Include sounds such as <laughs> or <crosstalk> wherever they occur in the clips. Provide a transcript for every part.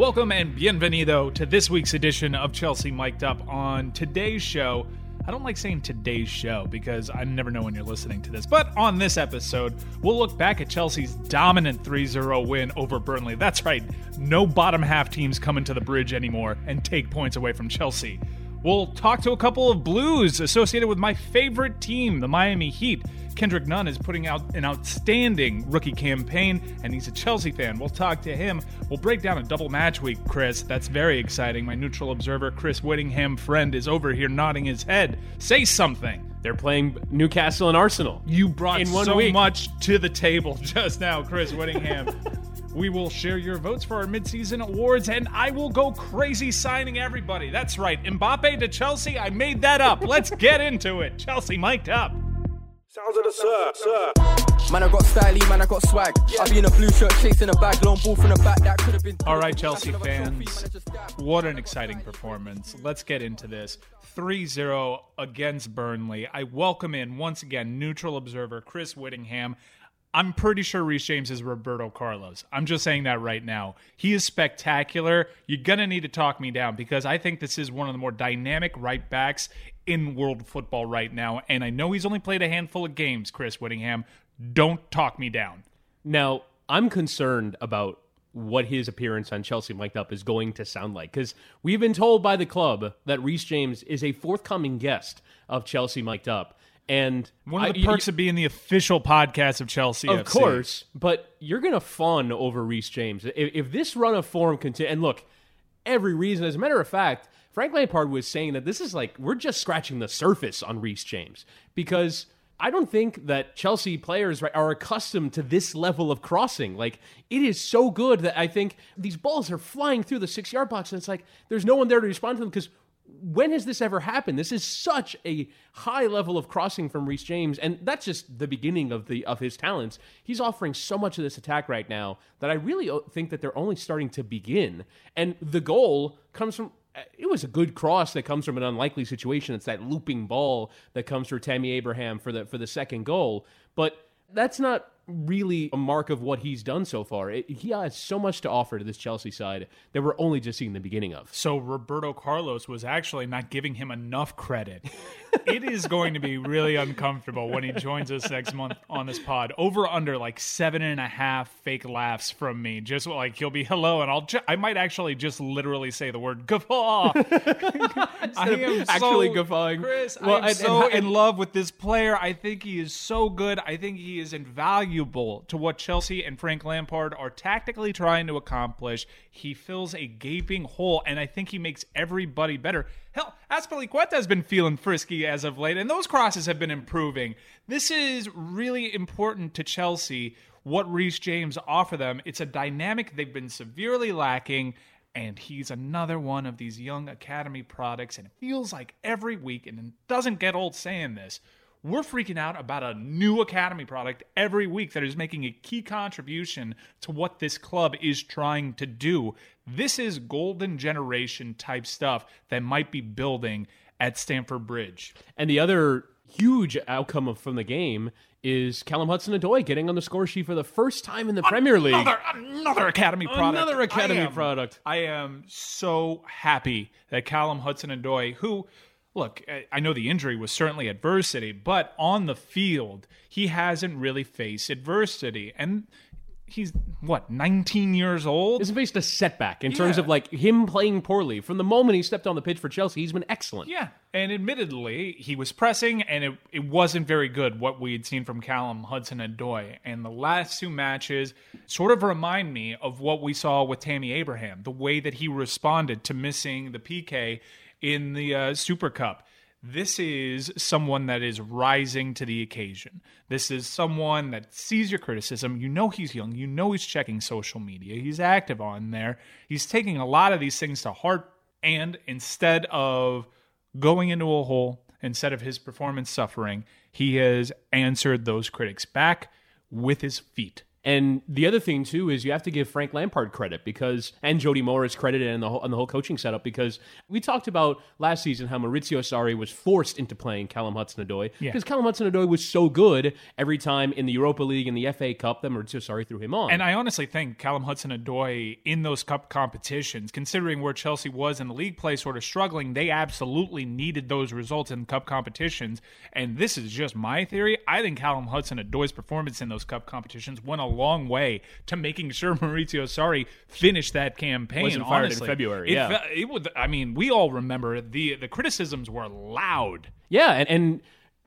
Welcome and bienvenido to this week's edition of Chelsea Mic'd Up. On today's show, I don't like saying today's show because I never know when you're listening to this, but on this episode, we'll look back at Chelsea's dominant 3 0 win over Burnley. That's right, no bottom half teams come into the bridge anymore and take points away from Chelsea. We'll talk to a couple of blues associated with my favorite team, the Miami Heat. Kendrick Nunn is putting out an outstanding rookie campaign, and he's a Chelsea fan. We'll talk to him. We'll break down a double match week, Chris. That's very exciting. My neutral observer, Chris Whittingham, friend, is over here nodding his head. Say something. They're playing Newcastle and Arsenal. You brought In one so week. much to the table <laughs> just now, Chris Whittingham. we will share your votes for our midseason awards, and I will go crazy signing everybody. That's right, Mbappe to Chelsea. I made that up. Let's get into it. Chelsea mic'd up. Sounds of the surf, surf. Man, I got styly, man, I got swag. I be in a blue shirt, chasing a bag, long ball from the back. That could have been. All right, Chelsea fans, what an exciting performance. Let's get into this. 3 0 against Burnley. I welcome in once again neutral observer Chris Whittingham. I'm pretty sure Reece James is Roberto Carlos. I'm just saying that right now. He is spectacular. You're going to need to talk me down because I think this is one of the more dynamic right backs in world football right now. And I know he's only played a handful of games, Chris Whittingham. Don't talk me down. Now, I'm concerned about what his appearance on Chelsea Mic'd Up is going to sound like because we've been told by the club that Reece James is a forthcoming guest of Chelsea Mic'd Up. And One of the I- perks of being the official podcast of Chelsea. Of FC. course, but you're going to fawn over Reece James. If, if this run of form continues, and look, every reason, as a matter of fact, Frank Lampard was saying that this is like, we're just scratching the surface on Reece James because I don't think that Chelsea players are accustomed to this level of crossing. Like, it is so good that I think these balls are flying through the six yard box, and it's like there's no one there to respond to them because when has this ever happened? This is such a high level of crossing from Reece James, and that's just the beginning of the of his talents. He's offering so much of this attack right now that I really think that they're only starting to begin. And the goal comes from. It was a good cross that comes from an unlikely situation. It's that looping ball that comes for Tammy Abraham for the for the second goal, but that's not really a mark of what he's done so far. It, he has so much to offer to this Chelsea side that we're only just seeing the beginning of. So Roberto Carlos was actually not giving him enough credit. <laughs> it is going to be really uncomfortable when he joins us next month on this pod. Over under like seven and a half fake laughs from me. Just like he'll be hello, and I'll ju- I might actually just literally say the word guffaw. I am actually so, guffawing. Chris, Well, I am so in love with this player. I think he is so good. I think he is invaluable to what Chelsea and Frank Lampard are tactically trying to accomplish. He fills a gaping hole, and I think he makes everybody better. Hell, Azpilicueta has been feeling frisky as of late, and those crosses have been improving. This is really important to Chelsea. What Reece James offer them, it's a dynamic they've been severely lacking and he's another one of these young academy products and it feels like every week and it doesn't get old saying this we're freaking out about a new academy product every week that is making a key contribution to what this club is trying to do this is golden generation type stuff that might be building at Stamford Bridge. And the other huge outcome of, from the game is Callum Hudson-Odoi getting on the score sheet for the first time in the Premier League. Another, another Academy product. Another Academy I am- product. I am so happy that Callum Hudson-Odoi, who, look, I- I know the injury was certainly adversity, but on the field, he hasn't really faced adversity. And he's, what, 19 years old? Isn't faced a setback in terms of like him playing poorly. From the moment he stepped on the pitch for Chelsea, he's been excellent. Yeah, and admittedly, he was pressing, and it, it wasn't very good what we had seen from Callum Hudson-Odoi. And the last two matches sort of remind me of what we saw with Tammy Abraham, the way that he responded to missing the PK in the uh, Super Cup. This is someone that is rising to the occasion. This is someone that sees your criticism. You know he's young. You know he's checking social media. He's active on there. He's taking a lot of these things to heart. And instead of going into a hole, instead of his performance suffering, he has answered those critics back with his feet. And the other thing too is you have to give Frank Lampard credit because and Jody Morris credit and the whole and the whole coaching setup because we talked about last season how Maurizio Sarri was forced into playing Callum Hudson-Odoi Yeah. because Callum Hudson-Odoi was so good every time in the Europa League and the FA Cup that Maurizio Sarri threw him on. And I honestly think Callum Hudson Odoi in those cup competitions, considering where Chelsea was in the league play, sort of struggling, they absolutely needed those results in cup competitions. And this is just my theory. I think Callum Hudson Odoi's performance in those cup competitions went a long way to making sure <laughs> Maurizio Sarri finished that campaign. Wasn't fired in. February, It yeah. fe- it would. I mean, we all remember the the criticisms were loud. Yeah, and,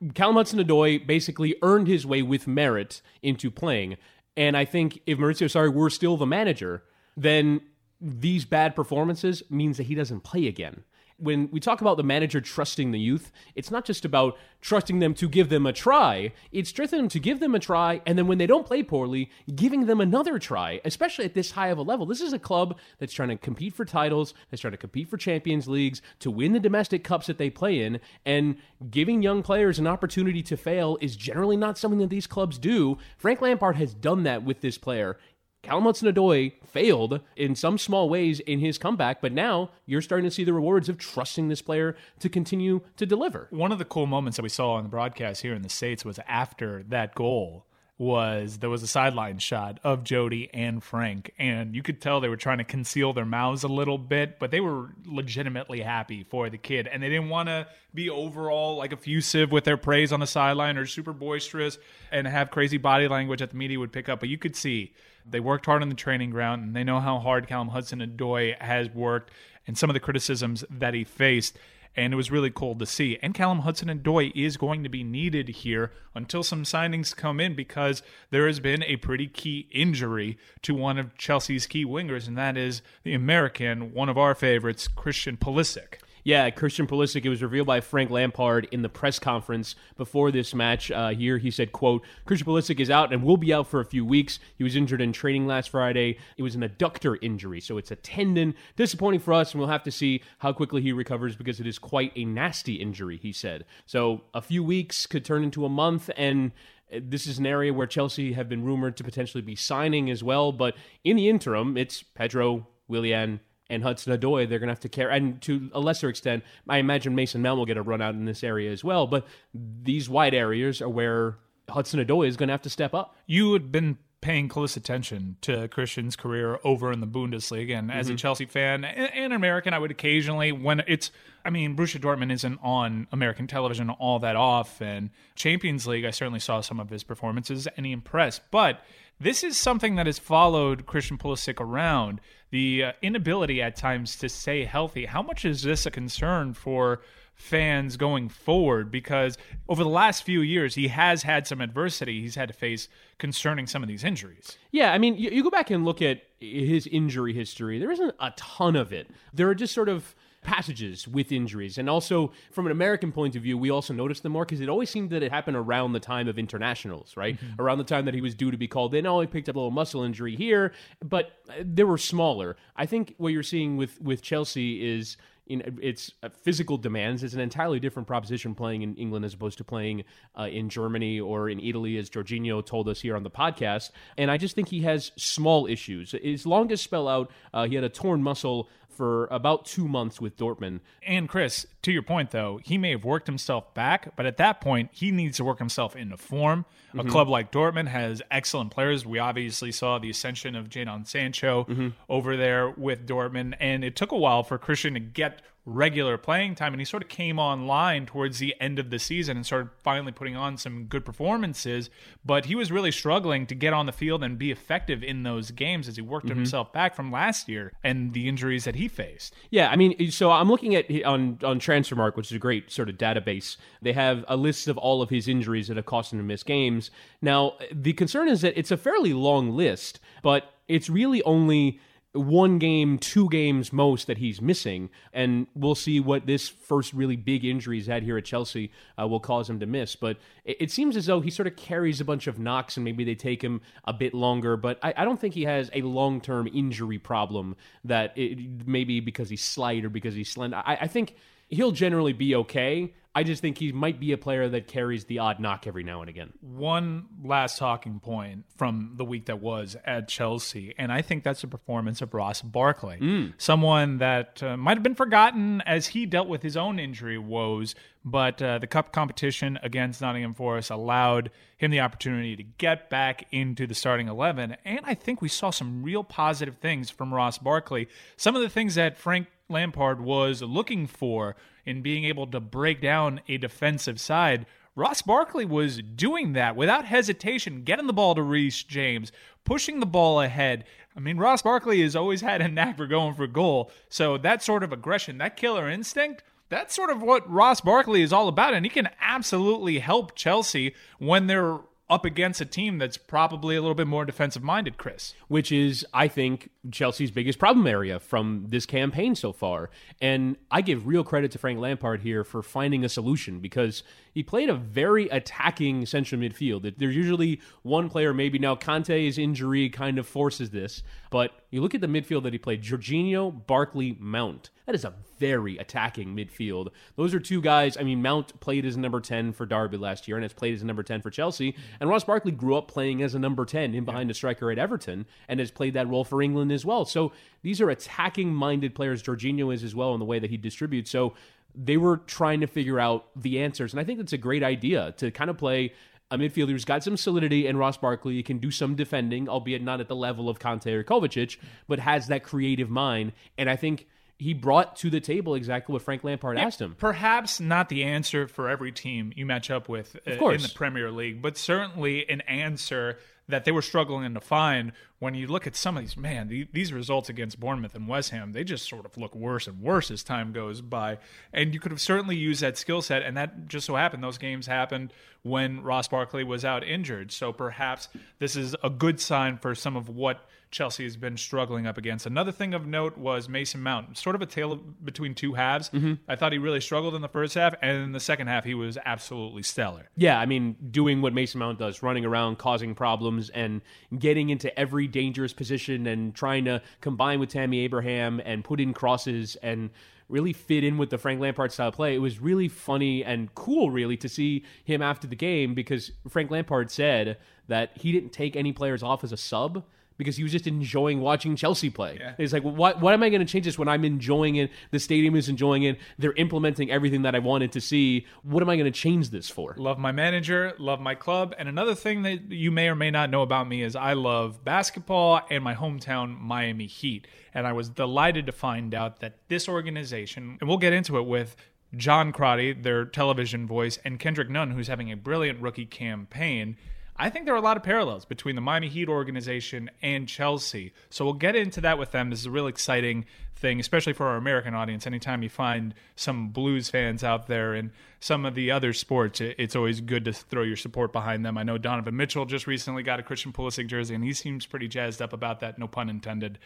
and Callum Hudson-Odoi basically earned his way with merit into playing. And I think if Maurizio Sarri were still the manager, then these bad performances means that he doesn't play again. When we talk about the manager trusting the youth, it's not just about trusting them to give them a try. It's trusting them to give them a try, and then when they don't play poorly, giving them another try, especially at this high of a level. This is a club that's trying to compete for titles, that's trying to compete for Champions Leagues, to win the domestic cups that they play in, and giving young players an opportunity to fail is generally not something that these clubs do. Frank Lampard has done that with this player. Callum Hudson-Odoi failed in some small ways in his comeback, but now you're starting to see the rewards of trusting this player to continue to deliver. One of the cool moments that we saw on the broadcast here in the States was after that goal was there was a sideline shot of Jody and Frank and you could tell they were trying to conceal their mouths a little bit but they were legitimately happy for the kid and they didn't want to be overall like effusive with their praise on the sideline or super boisterous and have crazy body language that the media would pick up but you could see they worked hard on the training ground and they know how hard Callum Hudson-Odoi has worked and some of the criticisms that he faced and it was really cool to see. And Callum Hudson-Odoi is going to be needed here until some signings come in because there has been a pretty key injury to one of Chelsea's key wingers, and that is the American, one of our favorites, Christian Pulisic. Yeah, Christian Pulisic. It was revealed by Frank Lampard in the press conference before this match. Uh, here he said, "quote Christian Pulisic is out and will be out for a few weeks. He was injured in training last Friday. It was an adductor injury, so it's a tendon. Disappointing for us, and we'll have to see how quickly he recovers because it is quite a nasty injury." He said. So a few weeks could turn into a month, and this is an area where Chelsea have been rumored to potentially be signing as well. But in the interim, it's Pedro, Willian, and Hudson Odoi, they're going to have to carry, and to a lesser extent, I imagine Mason Mount will get a run out in this area as well. But these wide areas are where Hudson Odoi is going to have to step up. You had been paying close attention to Christian's career over in the Bundesliga, and as a mm-hmm. Chelsea fan and, and American, I would occasionally when it's. I mean, Borussia Dortmund isn't on American television all that often. And Champions League, I certainly saw some of his performances, and he impressed. But this is something that has followed Christian Pulisic around the uh, inability at times to stay healthy. How much is this a concern for fans going forward? Because over the last few years, he has had some adversity he's had to face concerning some of these injuries. Yeah, I mean, you, you go back and look at his injury history, there isn't a ton of it. There are just sort of passages with injuries. And also, from an American point of view, we also noticed them more because it always seemed that it happened around the time of internationals, right? Around the time that he was due to be called in. Oh, he picked up a little muscle injury here, but uh, they were smaller. I think what you're seeing with, with Chelsea is. You know, it's uh, physical demands. It's an entirely different proposition playing in England as opposed to playing uh, in Germany or in Italy, as Jorginho told us here on the podcast. And I just think he has small issues. His longest spell out, uh, he had a torn muscle for about two months with Dortmund. And Chris, to your point though, he may have worked himself back, but at that point, he needs to work himself into form. A mm-hmm. club like Dortmund has excellent players. We obviously saw the ascension of Jadon Sancho mm-hmm. over there with Dortmund, and it took a while for Christian to get regular playing time and he sort of came online towards the end of the season and started finally putting on some good performances but he was really struggling to get on the field and be effective in those games as he worked mm-hmm. himself back from last year and the injuries that he faced Yeah, I mean, so I'm looking at on on Transfermarkt, which is a great sort of database. They have a list of all of his injuries that have cost him to miss games. Now, the concern is that it's a fairly long list, but it's really only one game, two games most that he's missing, and we'll see what this first really big injury he's had here at Chelsea uh, will cause him to miss. But it, it seems as though he sort of carries a bunch of knocks, and maybe they take him a bit longer. But I, I don't think he has a long term injury problem that it, maybe because he's slight or because he's slender. I, I think he'll generally be okay. I just think he might be a player that carries the odd knock every now and again. One last talking point from the week that was at Chelsea, and I think that's the performance of Ross Barkley, someone that uh, might have been forgotten as he dealt with his own injury woes. But uh, the cup competition against Nottingham Forest allowed him the opportunity to get back into the starting 11. And I think we saw some real positive things from Ross Barkley. Some of the things that Frank Lampard was looking for in being able to break down a defensive side. Ross Barkley was doing that without hesitation, getting the ball to Reece James, pushing the ball ahead. I mean, Ross Barkley has always had a knack for going for goal. So that sort of aggression, that killer instinct, that's sort of what Ross Barkley is all about. And he can absolutely help Chelsea when they're up against a team that's probably a little bit more defensive minded, Chris. which is, I think, Chelsea's biggest problem area from this campaign so far. And I give real credit to Frank Lampard here for finding a solution because he played a very attacking central midfield. There's usually one player, maybe now Kanté's injury kind of forces this, but you look at the midfield that he played Jorginho, Barkley, Mount. That is a very attacking midfield. Those are two guys. I mean, Mount played as a number 10 for Derby last year and has played as a number 10 for Chelsea. And Ross Barkley grew up playing as a number 10 in behind a striker at Everton and has played that role for England as well. So these are attacking minded players. Jorginho is as well in the way that he distributes. So they were trying to figure out the answers. And I think that's a great idea to kind of play a midfielder who's got some solidity and Ross Barkley can do some defending, albeit not at the level of Kanté or Kovacic, but has that creative mind. And I think he brought to the table exactly what Frank Lampard asked him. Perhaps not the answer for every team you match up with uh, in the Premier League, but certainly an answer that they were struggling to find when you look at some of these man the- these results against Bournemouth and West Ham they just sort of look worse and worse as time goes by. And you could have certainly used that skill set and that just so happened those games happened when Ross Barkley was out injured. So perhaps this is a good sign for some of what Chelsea has been struggling up against. Another thing of note was Mason Mount, sort of a tale of, between two halves. Mm-hmm. I thought he really struggled in the first half, and in the second half, he was absolutely stellar. Yeah, I mean, doing what Mason Mount does, running around, causing problems, and getting into every dangerous position and trying to combine with Tammy Abraham and put in crosses and really fit in with the Frank Lampard style play. It was really funny and cool, really, to see him after the game because Frank Lampard said that he didn't take any players off as a sub. Because he was just enjoying watching Chelsea play. He's like, well, why, why am I going to change this when I'm enjoying it? The stadium is enjoying it. They're implementing everything that I wanted to see. What am I going to change this for? Love my manager, love my club. And another thing that you may or may not know about me is I love basketball and my hometown, Miami Heat. And I was delighted to find out that this organization, and we'll get into it with John Crotty, their television voice, and Kendrick Nunn, who's having a brilliant rookie campaign. I think there are a lot of parallels between the Miami Heat organization and Chelsea. So we'll get into that with them. This is a real exciting thing, especially for our American audience. Anytime you find some Blues fans out there and some of the other sports, it's always good to throw your support behind them. I know Donovan Mitchell just recently got a Christian Pulisic jersey, and he seems pretty jazzed up about that. No pun intended.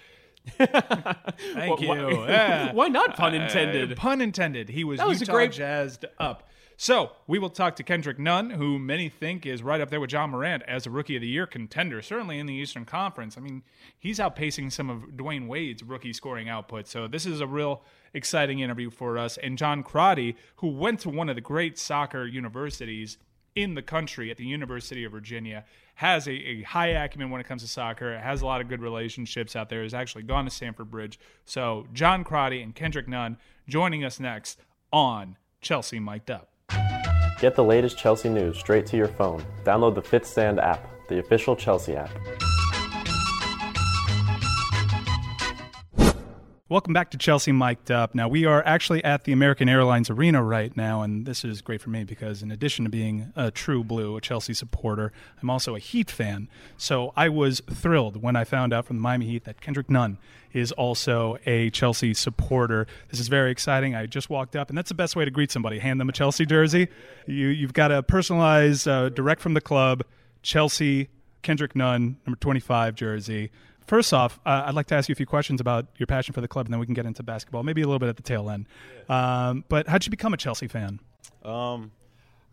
<laughs> Thank you. Why, <laughs> Yeah. why not pun Uh, intended? pun intended. He was, That was Utah great- jazzed up. So we will talk to Kendrick Nunn, who many think is right up there with Ja Morant as a Rookie of the Year contender, certainly in the Eastern Conference. I mean, he's outpacing some of Dwyane Wade's rookie scoring output. So this is a real exciting interview for us. And John Crotty, who went to one of the great soccer universities in the country at the University of Virginia, has a, a high acumen when it comes to soccer, has a lot of good relationships out there, has actually gone to Stamford Bridge. So, John Crotty and Kendrick Nunn joining us next on Chelsea Mic'd Up. Get the latest Chelsea news straight to your phone. Download the Fifth Stand app, the official Chelsea app. Welcome back to Chelsea Mic'd Up. Now, we are actually at the American Airlines Arena right now, and this is great for me because, in addition to being a true blue, a Chelsea supporter, I'm also a Heat fan. So I was thrilled when I found out from the Miami Heat that Kendrick Nunn is also a Chelsea supporter. This is very exciting. I just walked up, and that's the best way to greet somebody hand them a Chelsea jersey. You, you've got a personalized, uh, direct from the club, Chelsea, Kendrick Nunn, number 25 jersey. First off, uh, I'd like to ask you a few questions about your passion for the club, and then we can get into basketball, maybe a little bit at the tail end. Um, but how'd you become a Chelsea fan? Um,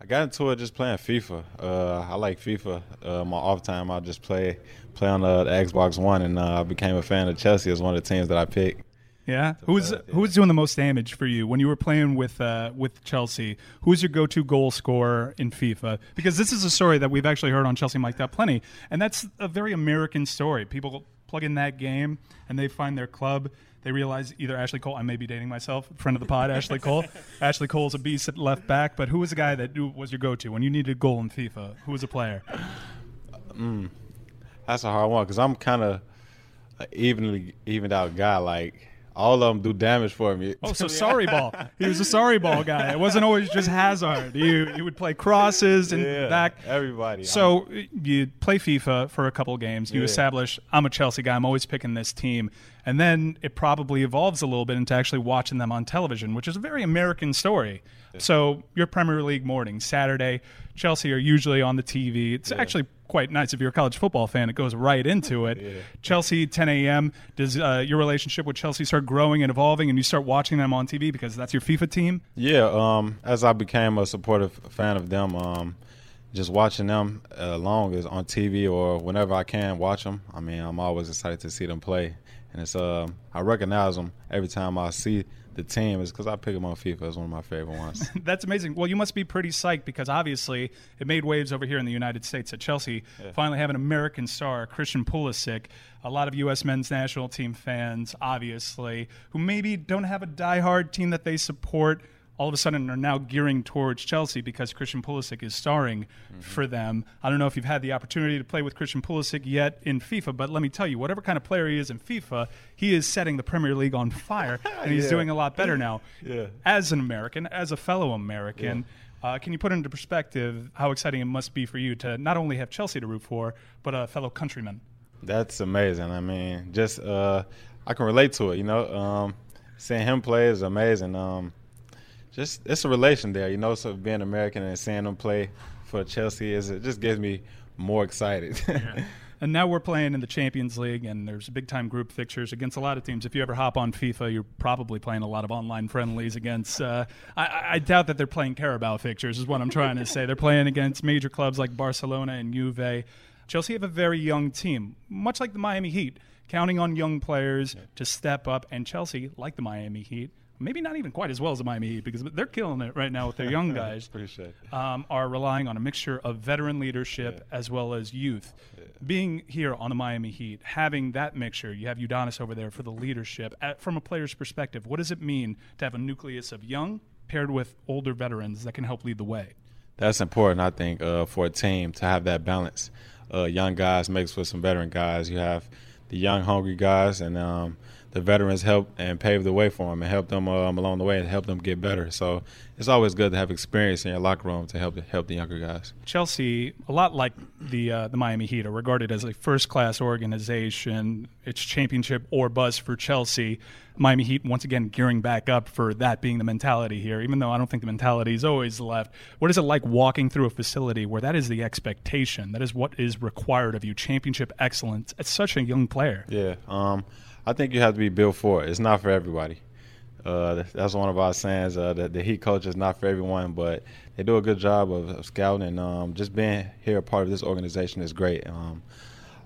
I got into it just playing FIFA. Uh, I like FIFA. Uh, my off time, I just play play on uh, the Xbox One, and uh, I became a fan of Chelsea as one of the teams that I picked. Yeah. Who was who was doing the most damage for you when you were playing with uh, with Chelsea? Who was your go to goal scorer in FIFA? Because this is a story that we've actually heard on Chelsea Mic'd plenty, and that's a very American story. People plug in that game and they find their club. They realize either Ashley Cole, I may be dating myself, friend of the pod, Ashley Cole. <laughs> Ashley Cole's a beast at left back, but who was the guy that was your go to when you needed a goal in FIFA? Who was a player? Mm, that's a hard one because I'm kind of evenly evened out guy. Like all of them do damage for me. Oh, so <laughs> Sarri ball. He was a Sarri ball guy. It wasn't always just Hazard. You you would play crosses and yeah, back. everybody. So you play FIFA for a couple of games. You Yeah. establish I'm a Chelsea guy. I'm always picking this team, and then it probably evolves a little bit into actually watching them on television, which is a very American story. So your Premier League morning, Saturday, Chelsea are usually on the TV. It's actually quite nice if you're a college football fan. It goes right into it. Chelsea 10 a.m. Does uh, your relationship with Chelsea start growing and evolving, and you start watching them on TV because that's your FIFA team? Yeah, um, as I became a supportive fan of them, um, just watching them uh, long as on TV or whenever I can watch them. I mean, I'm always excited to see them play, and it's uh, I recognize them every time I see the team. Is because I pick them on FIFA as one of my favorite ones. <laughs> That's amazing. Well, you must be pretty psyched because obviously it made waves over here in the United States at Chelsea. Finally, have an American star, Christian Pulisic. A lot of U.S. men's national team fans, obviously, who maybe don't have a diehard team that they support. All of a sudden, are now gearing towards Chelsea because Christian Pulisic is starring for them. I don't know if you've had the opportunity to play with Christian Pulisic yet in FIFA, but let me tell you, whatever kind of player he is in FIFA, he is setting the Premier League on fire, <laughs> and he's Yeah. doing a lot better now <laughs> Yeah. as an American, as a fellow American, uh, can you put into perspective how exciting it must be for you to not only have Chelsea to root for, but a fellow countryman? That's amazing. I mean, just uh, I can relate to it. You know, um, seeing him play is amazing. Um, just it's a relation there. You know, so being American and seeing them play for Chelsea is it just gets me more excited. <laughs> And now we're playing in the Champions League, and there's big time group fixtures against a lot of teams. If you ever hop on FIFA, you're probably playing a lot of online friendlies against. Uh, I- I, I doubt that they're playing Carabao fixtures, is what I'm trying to say. They're playing against major clubs like Barcelona and Juve. Chelsea have a very young team, much like the Miami Heat, counting on young players to step up. And Chelsea, like the Miami Heat, maybe not even quite as well as the Miami Heat because they're killing it right now with their young <laughs> guys Appreciate it. um, are relying on a mixture of veteran leadership as well as youth. Being here on the Miami Heat, having that mixture, you have Udonis over there for the leadership. At, from a player's perspective, what does it mean to have a nucleus of young paired with older veterans that can help lead the way? That's important, I think, uh, for a team to have that balance. Uh, young guys mixed with some veteran guys. You have the young, hungry guys, and um, the veterans help and pave the way for them and help them um, along the way and help them get better. So it's always good to have experience in your locker room to help help the younger guys. Chelsea, a lot like the uh, the Miami Heat, are regarded as a first class organization. It's championship or buzz for Chelsea. Miami Heat once again gearing back up for that being the mentality here. Even though I don't think the mentality is always left. What is it like walking through a facility where that is the expectation? That is what is required of you. Championship excellence. It's such a young player. Yeah, um, I think you have to be built for it. It's not for everybody. Uh, that's one of our sayings. Uh, that the Heat coach is not for everyone, but they do a good job of, of scouting and um, just being here a part of this organization is great. Um,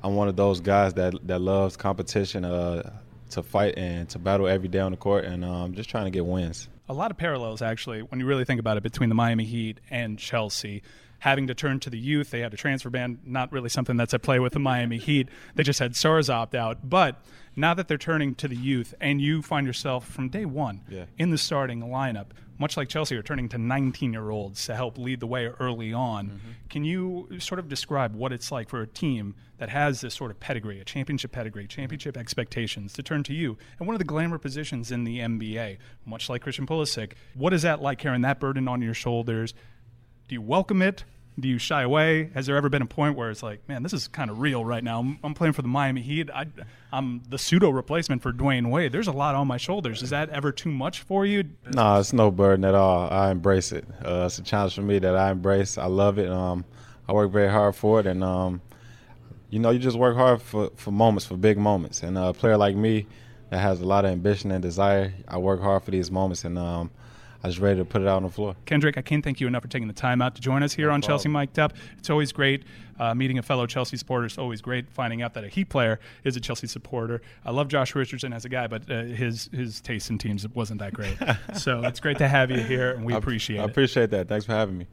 I'm one of those guys that that loves competition, uh, to fight and to battle every day on the court, and um, just trying to get wins. a lot of parallels actually when you really think about it between the Miami Heat and Chelsea. Having to turn to the youth, they had a transfer ban, not really something that's at play with the Miami Heat. They just had stars opt out. But now that they're turning to the youth, and you find yourself from day one Yeah. in the starting lineup, much like Chelsea are turning to 19 year olds to help lead the way early on, Mm-hmm. can you sort of describe what it's like for a team that has this sort of pedigree, a championship pedigree, championship expectations, to turn to you and one of the glamour positions in the NBA, much like Christian Pulisic? What is that like carrying that burden on your shoulders? Do you welcome it? Do you shy away? Has there ever been a point where it's like, man, this is kind of real right now? I'm, I'm playing for the Miami Heat. I, I'm the pseudo replacement for Dwyane Wade. There's a lot on my shoulders. Is that ever too much for you? No, it's no burden at all. I embrace it. Uh, it's a challenge for me that I embrace. I love it. Um, I work very hard for it, and um, you know, you just work hard for, for moments, for big moments. And a player like me that has a lot of ambition and desire, I work hard for these moments, and um, I was ready to put it out on the floor. Kendrick, I can't thank you enough for taking the time out to join us here on Chelsea Mic'd Up. It's always great uh, meeting a fellow Chelsea supporter. It's always great finding out that a Heat player is a Chelsea supporter. I love Josh Richardson as a guy, but uh, his his taste in teams wasn't that great. <laughs> so it's great to have you here, and we I- appreciate I it. I appreciate that. Thanks for having me.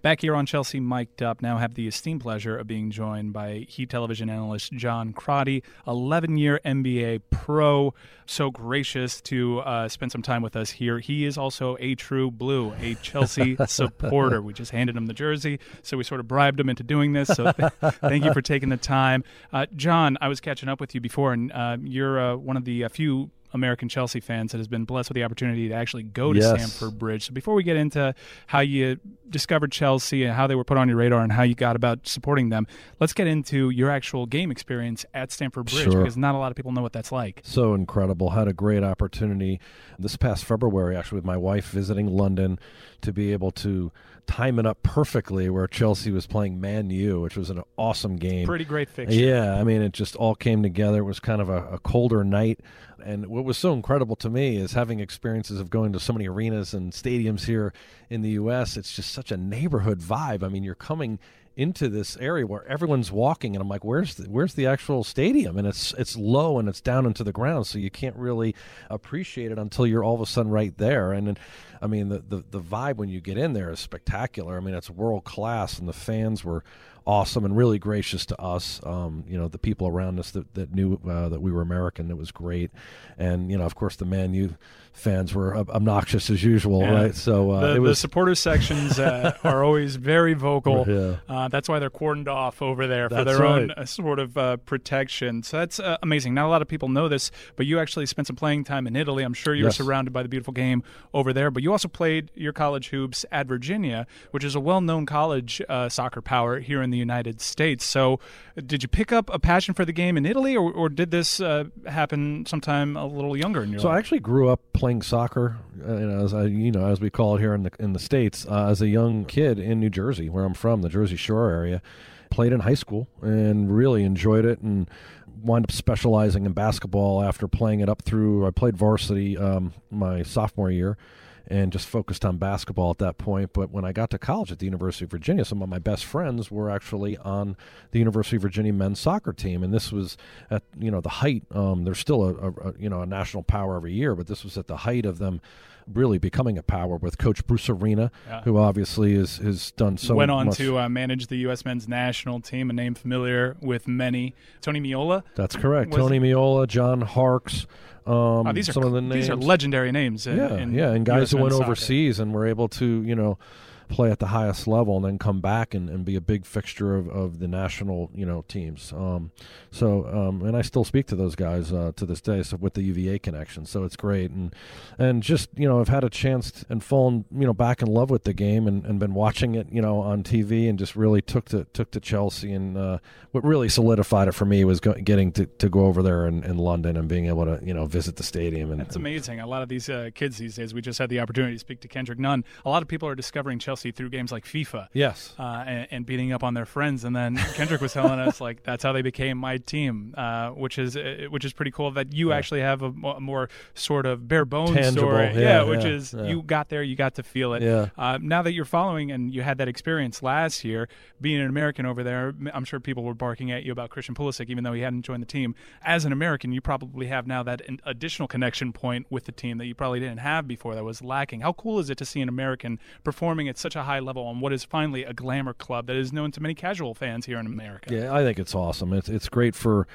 Back here on Chelsea Mic'd Up, now have the esteemed pleasure of being joined by Heat television analyst John Crotty, 11 year NBA pro. So gracious to uh, spend some time with us here. He is also a true blue, a Chelsea <laughs> supporter. We just handed him the jersey, so we sort of bribed him into doing this. So th- thank you for taking the time. Uh, John, I was catching up with you before, and uh, you're uh, one of the uh, few American Chelsea fans that has been blessed with the opportunity to actually go to Yes. Stamford Bridge. So before we get into how you discovered Chelsea and how they were put on your radar and how you got about supporting them, let's get into your actual game experience at Stamford Bridge Sure. because not a lot of people know what that's like. so incredible. Had a great opportunity this past February, actually, with my wife visiting London to be able to time it up perfectly where Chelsea was playing Man U, which was an awesome game. Pretty great fixture. Yeah, I mean, it just all came together. It was kind of a, a colder night. And what was so incredible to me is having experiences of going to so many arenas and stadiums here in the U.S. It's just such a neighborhood vibe. I mean, you're coming into this area where everyone's walking, and I'm like, "Where's the, where's the actual stadium?" And it's it's low and it's down into the ground, so you can't really appreciate it until you're all of a sudden right there. And then, I mean, the the, the vibe when you get in there is spectacular. I mean, it's world class, and the fans were awesome and really gracious to us. Um, you know, the people around us that, that knew uh, that we were American, it was great. And, you know, of course, the Man U fans were ob- obnoxious as usual, Yeah. right? So uh, the, it the was. supporter sections uh, <laughs> are always very vocal. Yeah. Uh, that's why they're cordoned off over there for That's their own right. uh, sort of uh, protection. So that's uh, amazing. Not a lot of people know this, but you actually spent some playing time in Italy. I'm sure you were surrounded by the beautiful game over there, but you also played your college hoops at Virginia, which is a well known college uh, soccer power here in the United States. So, did you pick up a passion for the game in Italy, or, or did this uh, happen sometime a little younger in your So I actually grew up playing soccer, uh, you know, as I, you know, as we call it here in the in the states, uh, as a young kid in New Jersey, where I'm from, the Jersey Shore area. Played in high school and really enjoyed it, and wound up specializing in basketball after playing it up through. I played varsity um, my sophomore year, and just focused on basketball at that point. But when I got to college at the University of Virginia, some of my best friends were actually on the University of Virginia men's soccer team, and this was at you know the height. Um, there's still a, a, you know a national power every year, but this was at the height of them really becoming a power with Coach Bruce Arena, Yeah. who obviously is has done so. went on much. to uh, manage the U.S. men's national team, a name familiar with many. Tony Meola. That's correct. was- Tony Meola, John Harkes. Um, Oh, these are some of the names. these are legendary names. In, yeah, in yeah, and guys US who went soccer. overseas and were able to, you know, play at the highest level and then come back and, and be a big fixture of, of the national, you know, teams. Um, so, um, and I still speak to those guys uh, to this day, so with the UVA connection. So it's great, and and just you know, I've had a chance and fallen, you know, back in love with the game and, and been watching it, you know, on TV and just really took to took to Chelsea. And uh, what really solidified it for me was go- getting to, to go over there in, in London and being able to, you know, visit the stadium. And It's amazing. A lot of these uh, kids these days. We just had the opportunity to speak to Kendrick Nunn. A lot of people are discovering Chelsea through games like FIFA. Yes. Uh, and, and beating up on their friends, and then Kendrick was telling us like that's how they became my team, uh, which is uh, which is pretty cool. That you actually have a, a more sort of bare bones Tangible, story, yeah, which yeah, is yeah. you got there, you got to feel it. Yeah. Uh, now that you're following and you had that experience last year, being an American over there, I'm sure people were barking at you about Christian Pulisic, even though he hadn't joined the team. As an American, you probably have now that an additional connection point with the team that you probably didn't have before that was lacking. How cool is it to see an American performing at such a high level on what is finally a glamour club that is known to many casual fans here in America? Yeah, I think it's awesome. It's it's great for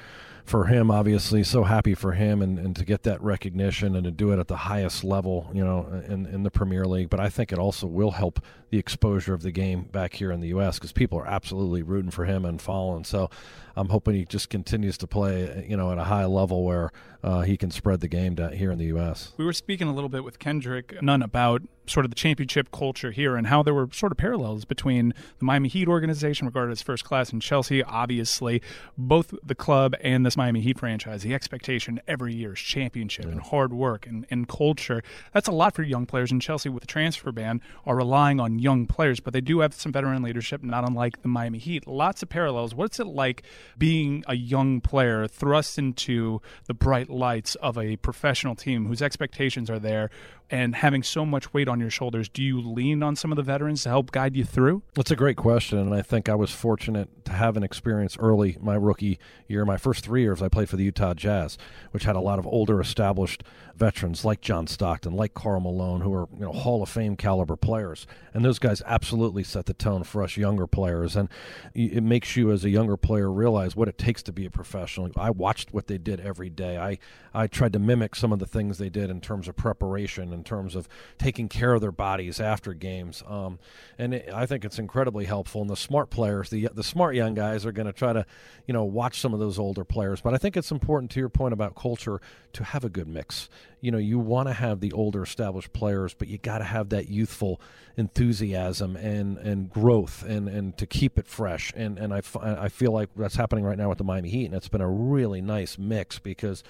for him, obviously. So happy for him and, and to get that recognition and to do it at the highest level, you know, in in the Premier League. But I think it also will help the exposure of the game back here in the U.S. because people are absolutely rooting for him and following. So I'm hoping he just continues to play, you know, at a high level where uh, he can spread the game here in the U.S. We were speaking a little bit with Kendrick Nunn about sort of the championship culture here and how there were sort of parallels between the Miami Heat organization, regarded as first class, and Chelsea. Obviously, both the club and this Miami Heat franchise, the expectation every year is championship and hard work and, and culture. That's a lot for young players. And Chelsea, with the transfer ban, are relying on young players, but they do have some veteran leadership, not unlike the Miami Heat. Lots of parallels. What's it like being a young player thrust into the bright lights of a professional team whose expectations are there and having so much weight on your shoulders? Do you lean on some of the veterans to help guide you through? That's a great question, and I think I was fortunate to have an experience early my rookie year. My first three years, I played for the Utah Jazz, which had a lot of older, established veterans like John Stockton, like Karl Malone, who are you know Hall of Fame caliber players, and those guys absolutely set the tone for us younger players, and it makes you as a younger player realize what it takes to be a professional. I watched what they did every day. I I tried to mimic some of the things they did in terms of preparation, in terms of taking care of their bodies after games, um, and it, I think it's incredibly helpful. And the smart players, the the smart young guys, are going to try to you know watch some of those older players, but I think it's important to your point about culture to have a good mix. You know you want to have the older established players but you got to have that youthful enthusiasm and and growth and and to keep it fresh. And and I, f- I feel like that's happening right now with the Miami Heat and it's been a really nice mix because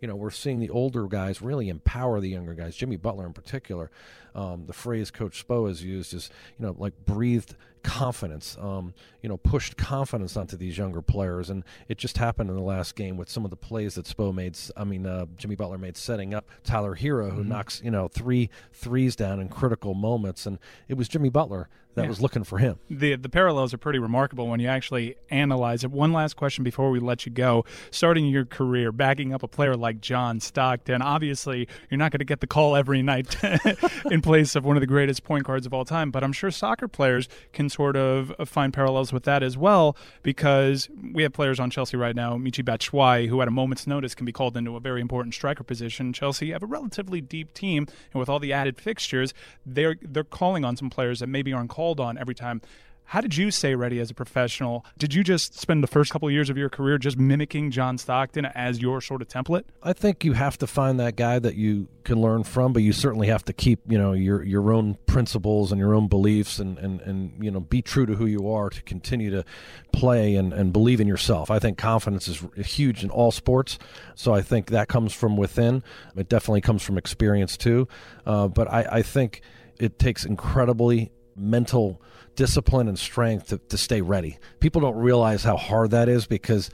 you know we're seeing the older guys really empower the younger guys. Jimmy Butler in particular um, the phrase Coach Spo has used is you know like breathed confidence, um, you know, pushed confidence onto these younger players. And it just happened in the last game with some of the plays that Spo made. I mean, uh, Jimmy Butler made setting up Tyler Herro, who Mm-hmm. knocks, you know, three threes down in critical moments. And it was Jimmy Butler that Yeah. was looking for him. the the parallels are pretty remarkable when you actually analyze it. One last question before we let you go. Starting your career, backing up a player like John Stockton, obviously you're not going to get the call every night <laughs> in place of one of the greatest point guards of all time, but I'm sure soccer players can sort of uh, find parallels with that as well because we have players on Chelsea right now, Michi Batshuayi, who at a moment's notice can be called into a very important striker position. Chelsea have a relatively deep team, and with all the added fixtures, they're they're calling on some players that maybe aren't called on every time. How did you stay ready as a professional? Did you just spend the first couple of years of your career just mimicking John Stockton as your sort of template? I think you have to find that guy that you can learn from, but you certainly have to keep, you know, your your own principles and your own beliefs and, and, and you know, be true to who you are to continue to play and, and believe in yourself. I think confidence is huge in all sports. So I think that comes from within. It definitely comes from experience too. Uh, but I, I think it takes incredibly mental discipline and strength to, to stay ready. People don't realize how hard that is because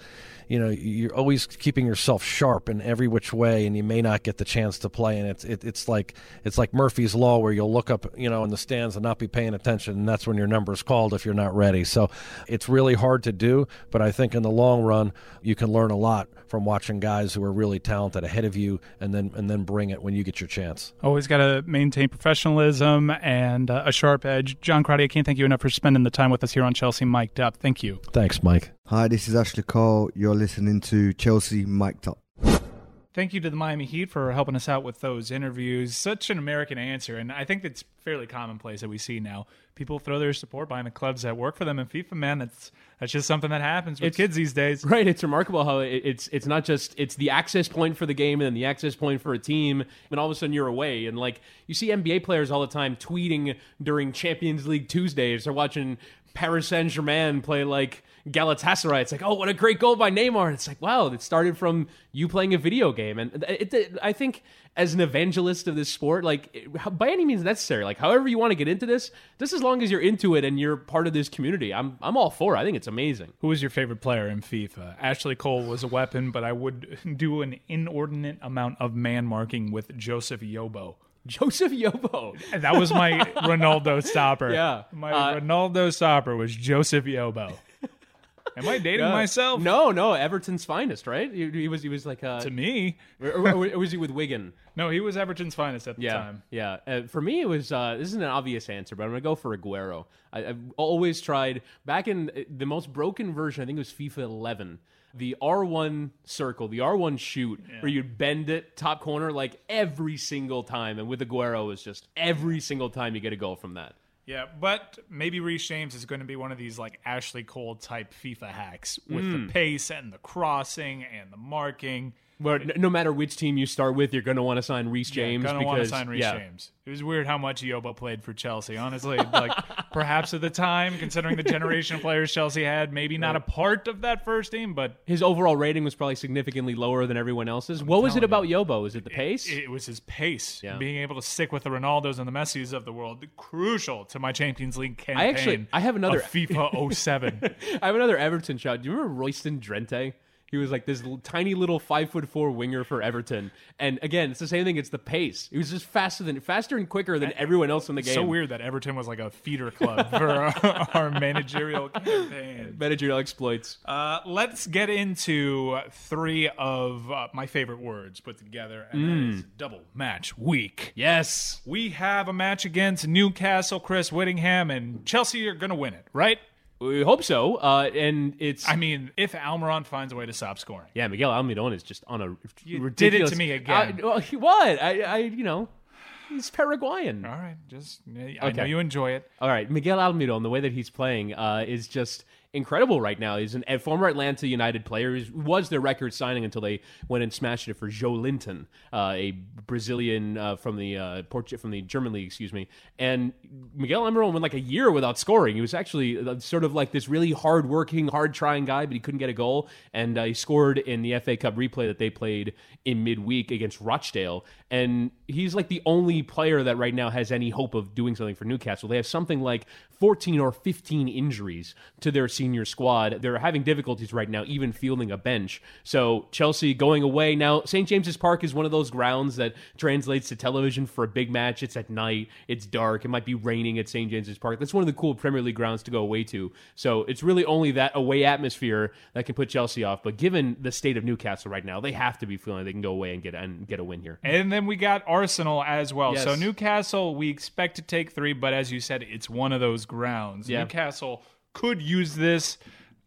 you know you're always keeping yourself sharp in every which way and you may not get the chance to play. And it's it, it's like it's like Murphy's law where you'll look up you know in the stands and not be paying attention. And that's when your number is called if you're not ready. So it's really hard to do but I think in the long run you can learn a lot from watching guys who are really talented ahead of you and then and then bring it when you get your chance Always got to maintain professionalism and uh, a sharp edge. John Crotty, I can't thank you enough for spending the time with us here on Chelsea Mic'd Up. Thank you. thanks Mike Hi, this is Ashley Cole. You're listening to Chelsea Mic'd Up. Thank you to the Miami Heat for helping us out with those interviews. Such an American answer, and I think it's fairly commonplace that we see now. People throw their support behind the clubs that work for them in FIFA. Man, that's that's just something that happens with It's- kids these days. Right, it's remarkable how it, it's it's not just it's the access point for the game and then the access point for a team, and all of a sudden you're away. And like you see NBA players all the time tweeting during Champions League Tuesdays. They're watching Paris Saint Germain play like Galatasaray. It's like, oh, what a great goal by Neymar. It's like, wow, it started from you playing a video game. And it, it, I think as an evangelist of this sport, like it- by any means necessary, like however you want to get into this, just as long as you're into it and you're part of this community, I'm I'm all for. it. I think it's amazing. Who was your favorite player in FIFA? Ashley Cole was a weapon, but I would <laughs> do an inordinate amount of man marking with Joseph Yobo. Joseph Yobo. That was my Ronaldo stopper. Yeah. My Uh, Ronaldo stopper was Joseph Yobo. Am I dating Yeah. myself? No, no, Everton's finest, right? He, he was he was like uh, To me. or, or- or was he with Wigan? No, he was Everton's finest at the Yeah, time. yeah. Uh, for me, it was uh, this is an obvious answer, but I'm gonna go for Aguero. I, I've always tried back in uh, the most broken version. I think it was FIFA 11. The R1 circle, the R1 shoot, where you'd bend it top corner like every single time, and with Aguero, it was just every single time you get a goal from that. Yeah, but maybe Reece James is going to be one of these like Ashley Cole type FIFA hacks with Hmm. the pace and the crossing and the marking. Where n- no matter which team you start with, you're going to want to sign Reece James. gonna want to sign Reece yeah. James. It was weird how much Yobo played for Chelsea. Honestly, like <laughs> perhaps at the time, considering the generation of players Chelsea had, maybe not a part of that first team, but His overall rating was probably significantly lower than everyone else's. what was it about Yobo? Was it the pace? It, it was his pace, Yeah. being able to stick with the Ronaldos and the Messis of the world, crucial to my Champions League campaign. I actually- I have another- FIFA 07. <laughs> I have another Everton shot. Do you remember Royston Drenthe? He was like this l- tiny little five foot four winger for Everton, and again, it's the same thing. It's the pace. He was just faster than faster and quicker than everyone else in the game. so weird that Everton was like a feeder club for our, <laughs> our managerial campaign. Managerial exploits. Uh, let's get into three of uh, my favorite words put together, and Mm. that is double match week. Yes, We have a match against Newcastle, Chris Whittingham, and Chelsea are going to win it, right? We hope so. Uh, and it's I mean, if Almiron finds a way to stop scoring. yeah, Miguel Almiron is just on a You ridiculous. did it to me again. I, well, he- what? I, I, you know, he's Paraguayan. All right, just I know you enjoy it. All right, Miguel Almiron, the way that he's playing uh, is just incredible right now. He's a former Atlanta United player. He was their record signing until they went and smashed it for Joe Linton, uh, a Brazilian uh, from the uh, Portu- from the German league, excuse me. And Miguel Almiron went like a year without scoring. He was actually uh, sort of like this really hard-working, hard-trying guy, but he couldn't get a goal. And uh, he scored in the FA Cup replay that they played in midweek against Rochdale. And he's like the only player that right now has any hope of doing something for Newcastle. They have something like 14 or 15 injuries to their senior squad. They're having difficulties right now, even fielding a bench. So Chelsea going away now. St. James's Park is one of those grounds that translates to television for a big match. It's at night. It's dark. It might be raining at St. James's Park. That's one of the cool Premier League grounds to go away to. So it's really only that away atmosphere that can put Chelsea off. But given the state of Newcastle right now, they have to be feeling they can go away and get and get a win here. And then we got Arsenal as well. Yes. So Newcastle, we expect to take three, but as you said, it's one of those grounds. Yeah. Newcastle could use this.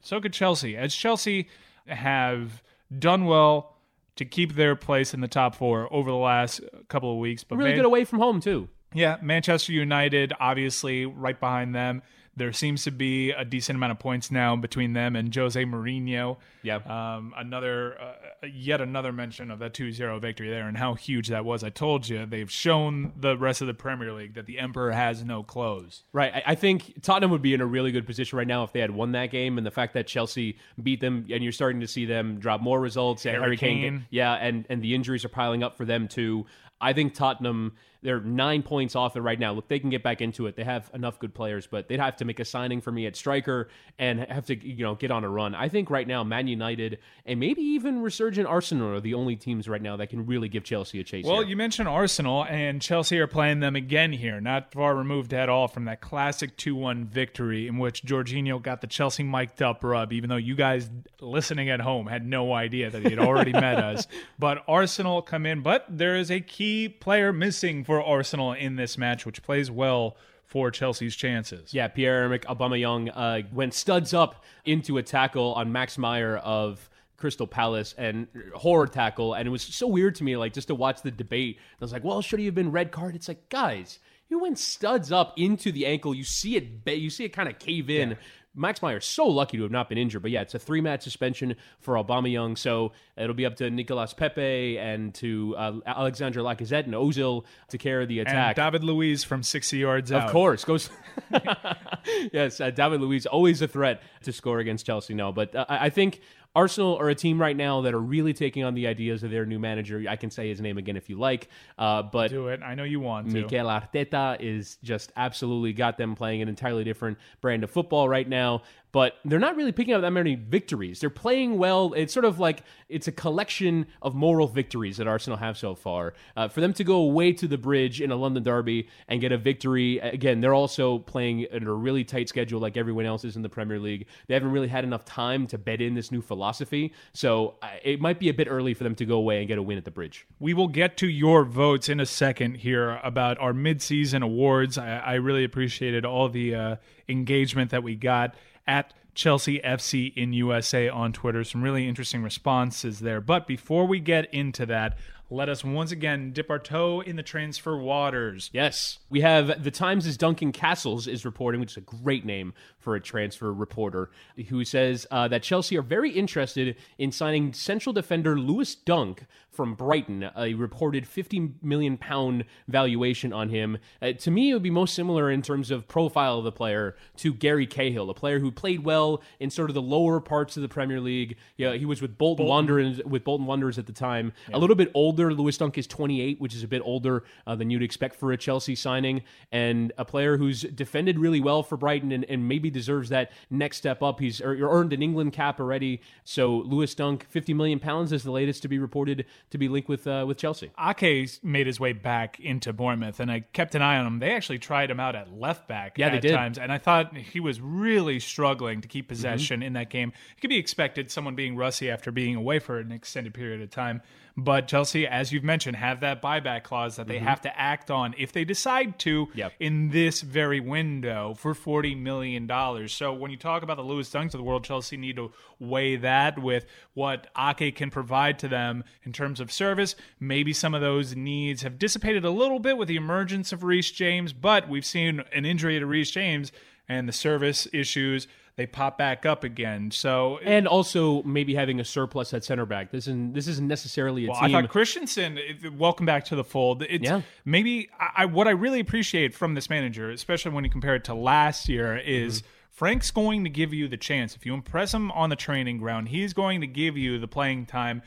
So could Chelsea. As Chelsea have done well to keep their place in the top four over the last couple of weeks, but Really Man- good away from home too. Yeah, Manchester United, obviously, right behind them. There seems to be a decent amount of points now between them and Jose Mourinho. Yeah. Um, another, uh, yet another mention of that 2 0 victory there and how huge that was. I told you, they've shown the rest of the Premier League that the Emperor has no clothes. Right. I, I think Tottenham would be in a really good position right now if they had won that game, and the fact that Chelsea beat them, and you're starting to see them drop more results. Harry Kane, Kane. yeah, and and the injuries are piling up for them too. I think Tottenham they're nine points off it right now. Look, they can get back into it. They have enough good players, but they'd have to make a signing for me at striker and have to you know get on a run. I think right now Man United and maybe even resurgent Arsenal are the only teams right now that can really give Chelsea a chase. Well, here. you mentioned Arsenal, and Chelsea are playing them again here, not far removed at all from that classic 2 1 victory in which Jorginho got the Chelsea mic'd up rub, even though you guys listening at home had no idea that he had already met <laughs> us. But Arsenal come in, but there is a key player missing for Arsenal in this match, which plays well for Chelsea's chances. Yeah, Pierre Emerick Aubameyang uh, went studs up into a tackle on Max Meyer of Crystal Palace and horror tackle, and it was so weird to me, like just to watch the debate. I was like, well, should he have been red card? It's like, guys, you went studs up into the ankle. You see it, you see it kind of cave in. Max Meyer is so lucky to have not been injured, but yeah, it's a three match suspension for Aubameyang, so it'll be up to Nicolas Pepe and to uh, Alexander Lacazette and Ozil to carry the And attack. David Luiz from 60 yards out. Of course, goes. <laughs> <laughs> yes, uh, David Luiz always a threat to score against Chelsea. No, but uh, I think Arsenal are a team right now that are really taking on the ideas of their new manager. I can say his name again if you like, uh, but Do it. I know you want to. Mikel Arteta is just absolutely got them playing an entirely different brand of football right now. But they're not really picking up that many victories. They're playing well. It's sort of like it's a collection of moral victories that Arsenal have so far. Uh, for them to go away to the bridge in a London derby and get a victory, again, they're also playing in a really tight schedule like everyone else is in the Premier League. They haven't really had enough time to bed in this new philosophy. So uh, it might be a bit early for them to go away and get a win at the bridge. We will get to your votes in a second here about our midseason awards. I, I really appreciated all the uh, engagement that we got at Chelsea FC in USA on Twitter. Some really interesting responses there. But before we get into that, let us once again dip our toe in the transfer waters. Yes. We have the Times' Duncan Castles is reporting, which is a great name for a transfer reporter, who says uh, that Chelsea are very interested in signing central defender Lewis Dunk from Brighton, a reported 50 million pound valuation on him. Uh, to me, it would be most similar in terms of profile of the player to Gary Cahill, a player who played well in sort of the lower parts of the Premier League. Yeah, he was with Bolton, Wanderers with Bolton Wanderers at the time. A little bit older. Lewis Dunk is 28, which is a bit older uh, than you'd expect for a Chelsea signing, and a player who's defended really well for Brighton and, and maybe deserves that next step up. He's er, earned an England cap already. So Lewis Dunk, 50 million pounds is the latest to be reported to be linked with uh, with Chelsea. Ake made his way back into Bournemouth, and I kept an eye on him. They actually tried him out at left back Yeah, they at did. times, and I thought he was really struggling to keep possession Mm-hmm. in that game. It could be expected, someone being rusty after being away for an extended period of time. But Chelsea, as you've mentioned, have that buyback clause that they have to act on if they decide to Mm-hmm. Yep. in this very window for $40 million. So when you talk about the Lewis Dunks of the world, Chelsea need to weigh that with what Ake can provide to them in terms of service. Maybe some of those needs have dissipated a little bit with the emergence of Reece James, but we've seen an injury to Reece James and the service issues. They pop back up again. So And also maybe having a surplus at center back. This isn't this isn't necessarily a well, I thought Christensen, welcome back to the fold. It's Yeah. maybe I, I, what I really appreciate from this manager, especially when you compare it to last year, is mm-hmm. Frank's going to give you the chance. If you impress him on the training ground, he's going to give you the playing time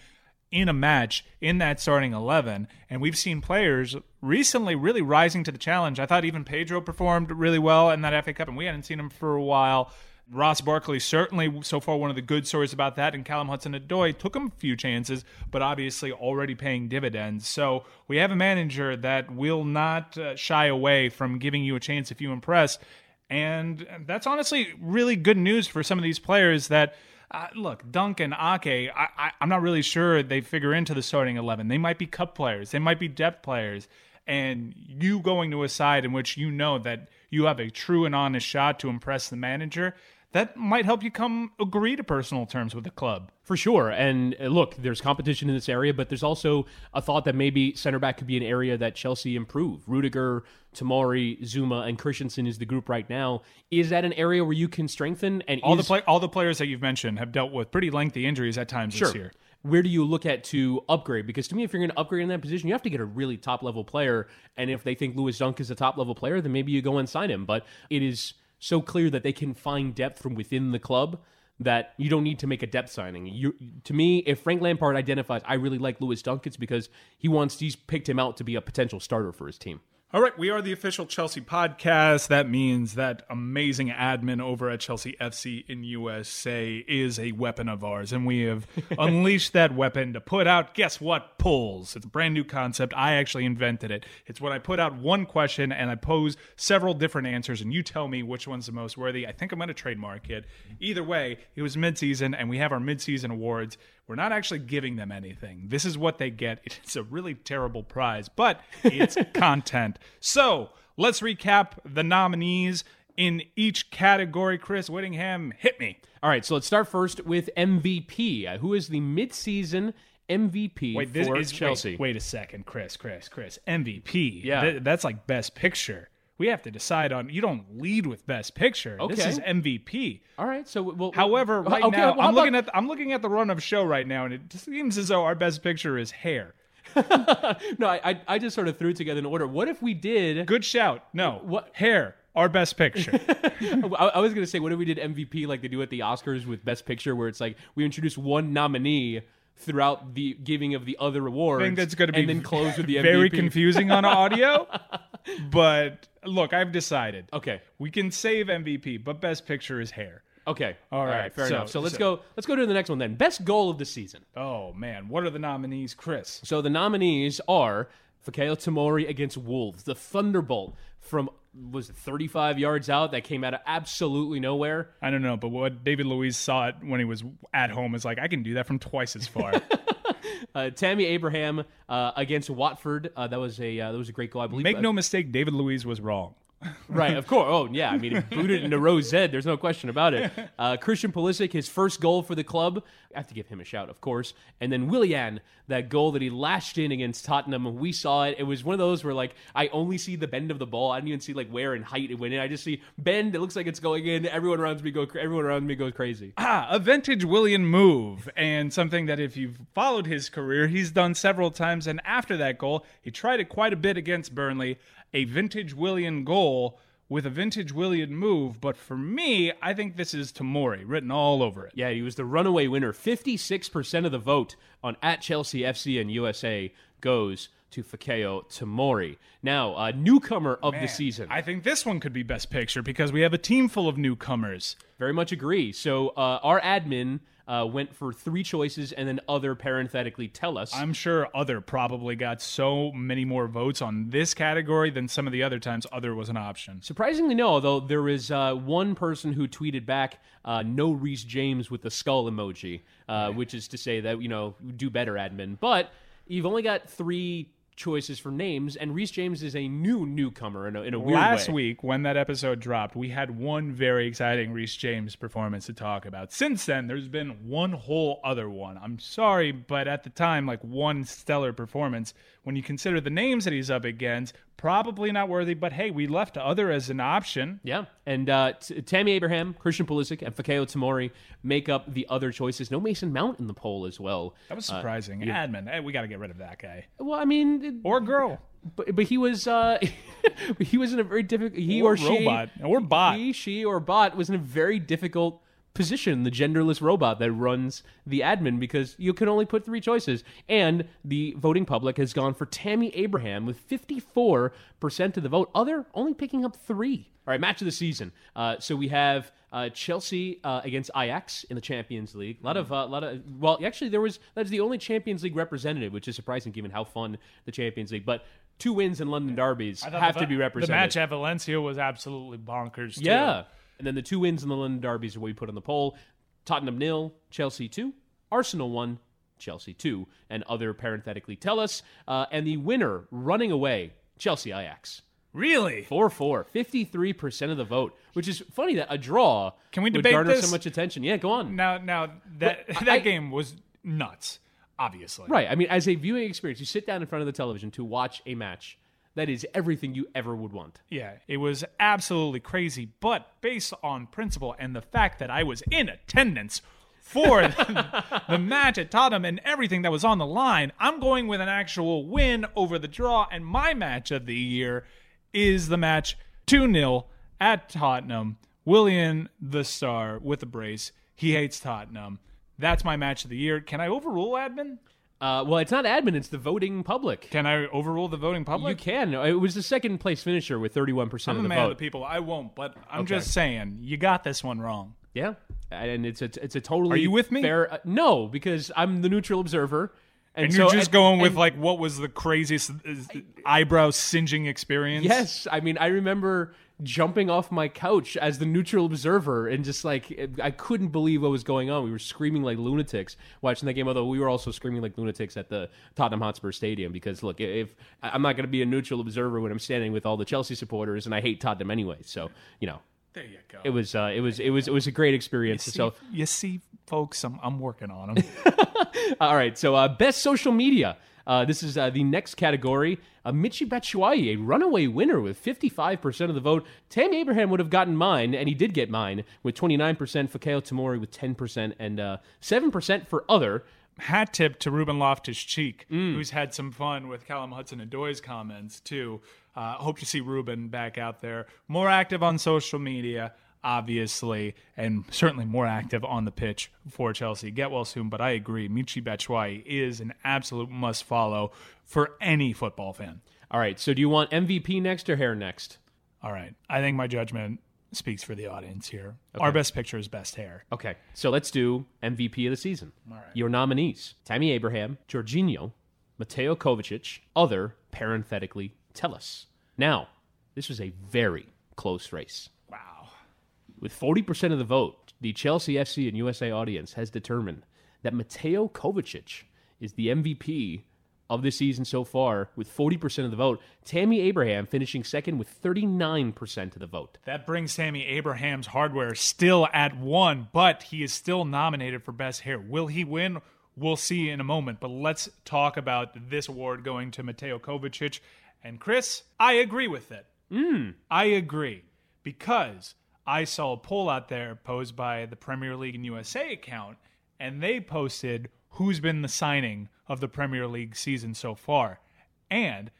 in a match in that starting 11. And we've seen players recently really rising to the challenge. I thought even Pedro performed really well in that FA Cup, and we hadn't seen him for a while. Ross Barkley certainly so far one of the good stories about that, and Callum Hudson-Odoi took him a few chances, but obviously already paying dividends. So we have a manager that will not uh, shy away from giving you a chance if you impress, and that's honestly really good news for some of these players that. Uh, look, Dunk Ake, I, I'm not really sure they figure into the starting 11. They might be cup players, they might be depth players. And you going to a side in which you know that you have a true and honest shot to impress the manager, that might help you come agree to personal terms with the club. For sure. And uh, look, there's competition in this area, but there's also a thought that maybe center back could be an area that Chelsea improve. Rudiger, Tomori, Zouma, and Christensen is the group right now. Is that an area where you can strengthen? And All is, the play, all the players that you've mentioned have dealt with pretty lengthy injuries at times Sure. this year. Where do you look at to upgrade? Because to me, if you're going to upgrade in that position, you have to get a really top level player. And if they think Lewis Dunk is a top level player, then maybe you go and sign him. But it is so clear that they can find depth from within the club that you don't need to make a depth signing. You, to me, if Frank Lampard identifies, I really like Lewis Dunk, it's because he wants he's picked him out to be a potential starter for his team. All right, we are the official Chelsea podcast. That means that amazing admin over at Chelsea FC in USA is a weapon of ours, and we have <laughs> unleashed that weapon to put out guess what polls. It's a brand new concept. I actually invented it. It's when I put out one question and I pose several different answers, and you tell me which one's the most worthy. I think I'm going to trademark it. Either way, it was midseason, and we have our midseason awards. We're not actually giving them anything. This is what they get. <laughs> It's a really terrible prize, but it's <laughs> content. So let's recap the nominees in each category. Chris Whittingham, hit me. All right, so let's start first with MVP. Uh, Who is the midseason MVP Wait, this for is Chelsea? Wait, wait a second, Chris, Chris, Chris. MVP. Yeah. Th- that's like best picture. We have to decide on. You don't lead with best picture. Okay. This is MVP. All right, so we'll. However, right okay, now well, I'm looking about- at I'm looking at the run of show right now, and it seems as though our best picture is hair. <laughs> No, I, I just sort of threw it together in order. What if we did? Good shout. No, What- hair? Our best picture. <laughs> I, I was gonna say, what if we did MVP like they do at the Oscars with Best Picture, where it's like we introduce one nominee throughout the giving of the other awards. I think that's going to be and then close with the MVP. very confusing on audio. <laughs> but look, I've decided. Okay. we can save MVP, but best picture is hair. Okay, All right, fair so- enough. So let's so- go. Let's go to the next one then. Best goal of the season. Oh man, what are the nominees, Chris? So the nominees are Fikayo Tomori against Wolves, the Thunderbolt from was it 35 yards out that came out of absolutely nowhere. I don't know, but what David Luiz saw it when he was at home is like, I can do that from twice as far. <laughs> Uh, Tammy Abraham uh, against Watford. Uh, that was a uh, that was a great goal. I believe. Make uh, no mistake, David Luiz was wrong. <laughs> Right, of course. Oh, yeah. I mean, he booted into Rose Z. There's no question about it. Uh, Christian Pulisic, his first goal for the club. I have to give him a shout, of course. And then Willian, that goal that he lashed in against Tottenham. We saw it. It was one of those where, like, I only see the bend of the ball. I don't even see, like, where and height it went in. I just see bend. It looks like it's going in. Everyone around me go. Everyone around me goes crazy. Ah, a vintage Willian move, and something that if you've followed his career, he's done several times. And after that goal, he tried it quite a bit against Burnley. A vintage Willian goal with a vintage Willian move, but for me, I think this is Tomori written all over it. Yeah, he was the runaway winner. 56% of the vote on at Chelsea FC and USA goes to Fikayo Tomori. Now, a newcomer of the season. I think this one could be Best Picture because we have a team full of newcomers. Very much agree. So, uh, our admin uh, went for three choices and then other parenthetically tell us. I'm sure Other probably got so many more votes on this category than some of the other times Other was an option. Surprisingly, no, although there was uh, one person who tweeted back, uh, no Reece James with the skull emoji, uh, which is to say that, you know, do better, admin. But you've only got three choices for names, and Reece James is a new newcomer in a, in a weird Last way. week, when that episode dropped, we had one very exciting Reece James performance to talk about. Since then, there's been one whole other one. I'm sorry, but at the time, like one stellar performance. When you consider the names that he's up against, probably not worthy. But hey, we left other as an option. Yeah, and uh, T- Tammy Abraham, Christian Pulisic, and Fikayo Tomori make up the other choices. No Mason Mount in the poll as well. That was Uh, surprising. Admin, hey, we got to get rid of that guy well, I mean, it- or girl. but but he was uh, <laughs> he was in a very difficult. He Or or, she, robot. Or bot. He, she, or bot was in a very difficult position. The genderless robot that runs the admin because you can only put three choices, and the voting public has gone for Tammy Abraham with fifty four percent of the vote. Other only picking up three. All right, match of the season. Uh, so we have. Uh, Chelsea uh, against Ajax in the Champions League. A lot of, uh, lot of. Well, actually, there was that's the only Champions League representative, which is surprising given how fun the Champions League. But two wins in London derbies have the- to be represented. The match at Valencia was absolutely bonkers. Too. yeah, and then the two wins in the London derbies are what we put on the poll: Tottenham nil, Chelsea two, Arsenal one, Chelsea two, and other parenthetically tell us. Uh, and the winner running away, Chelsea Ajax. Really? 4 4, 53% of the vote, which is funny that a draw Can we would debate garner this? so much attention. Yeah, go on. Now, now that But that I- game was nuts. Obviously, Right. I mean, as a viewing experience, you sit down in front of the television to watch a match. That is everything you ever would want. Yeah, it was absolutely crazy. But based on principle and the fact that I was in attendance for <laughs> the, the match at Tottenham and everything that was on the line, I'm going with an actual win over the draw. And my match of the year is the match 2 0 at Tottenham. Willian, the star, with a brace. He hates Tottenham. That's my match of the year. Can I overrule admin? Uh, well, it's not admin, it's the voting public. Can I overrule the voting public? You can. It was the second place finisher with 31% of the money. I'm of a man vote. of the people. I won't, but I'm Okay. just saying, you got this one wrong. Yeah. And it's a, it's a totally. Are you with me? Fair, uh, no, because I'm the neutral observer. And, And you're just and- going with and- like what was the craziest uh, eyebrow singeing experience? Yes, I mean, I remember jumping off my couch as the neutral observer and just like I couldn't believe what was going on. We were screaming like lunatics watching that game. Although we were also screaming like lunatics at the Tottenham Hotspur Stadium because look, if I'm not going to be a neutral observer when I'm standing with all the Chelsea supporters, and I hate Tottenham anyway, so you know. There you go. It was uh, it was it was it was a great experience. See, So you see, folks, I'm, I'm working on them. <laughs> All right, so uh, best social media. Uh, this is uh, the next category. Uh, Michi Batshuayi, a runaway winner with 55% of the vote. Tammy Abraham would have gotten mine, and he did get mine with 29%. Fikayo Tomori with 10%, and uh, 7% for other. Hat tip to Ruben Loftus Cheek, Mm. who's had some fun with Callum Hudson-Odoi's comments too. Uh, hope to see Ruben back out there, more active on social media, obviously, and certainly more active on the pitch for Chelsea. Get well soon, but I agree. Michi Batshuayi is an absolute must follow for any football fan. All right, so do you want MVP next or hair next? All right, I think my judgment speaks for the audience here. Our best picture is best hair. Okay, so let's do MVP of the season. All right. Your nominees Tammy Abraham, Jorginho, Mateo Kovacic, other, parenthetically, tell us. Now, this was a very close race. With 40% of the vote, the Chelsea FC and USA audience has determined that Mateo Kovacic is the MVP of the season so far with 40% of the vote. Tammy Abraham finishing second with 39% of the vote. That brings Tammy Abraham's hardware still at one, but he is still nominated for Best Hair. Will he win? We'll see in a moment. But let's talk about this award going to Mateo Kovacic. And Chris, I agree with it. Mm. I agree because I saw a poll out there posed by the Premier League and USA account, and they posted who's been the signing of the Premier League season so far. And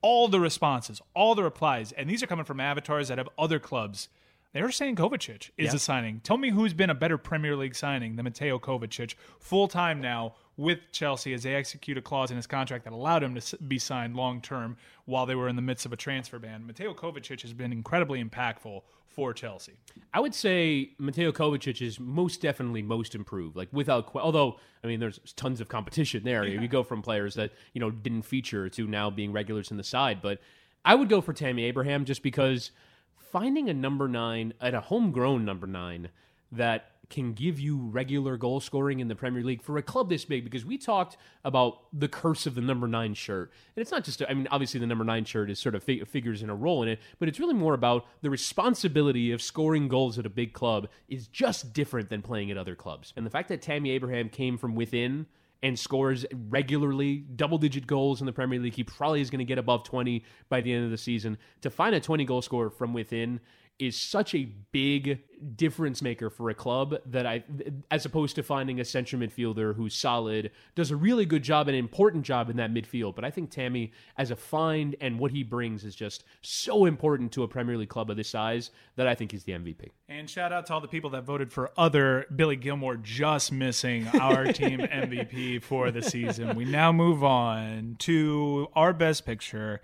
all the responses, all the replies, and these are coming from avatars that have other clubs. They're saying Kovacic is Yeah. a signing. Tell me who's been a better Premier League signing than Mateo Kovacic, full time now with Chelsea as they execute a clause in his contract that allowed him to be signed long term while they were in the midst of a transfer ban. Mateo Kovacic has been incredibly impactful for Chelsea. I would say Mateo Kovacic is most definitely most improved. Like without, although I mean, there's tons of competition there. You go from players that you know didn't feature to now being regulars in the side. But I would go for Tammy Abraham just because finding a number nine and a homegrown number nine that can give you regular goal scoring in the Premier League for a club this big because we talked about the curse of the number nine shirt. And it's not just, I mean, obviously the number nine shirt is sort of fi- figures in a role in it, but it's really more about the responsibility of scoring goals at a big club is just different than playing at other clubs. And the fact that Tammy Abraham came from within and scores regularly double digit goals in the Premier League. He probably is going to get above 20 by the end of the season. To find a 20 goal scorer from within is such a big difference maker for a club that I, as opposed to finding a central midfielder who's solid, does a really good job, an important job in that midfield. But I think Tammy, as a find and what he brings, is just so important to a Premier League club of this size that I think he's the MVP. And shout out to all the people that voted for other Billy Gilmour just missing our <laughs> team MVP for the season. We now move on to our best picture,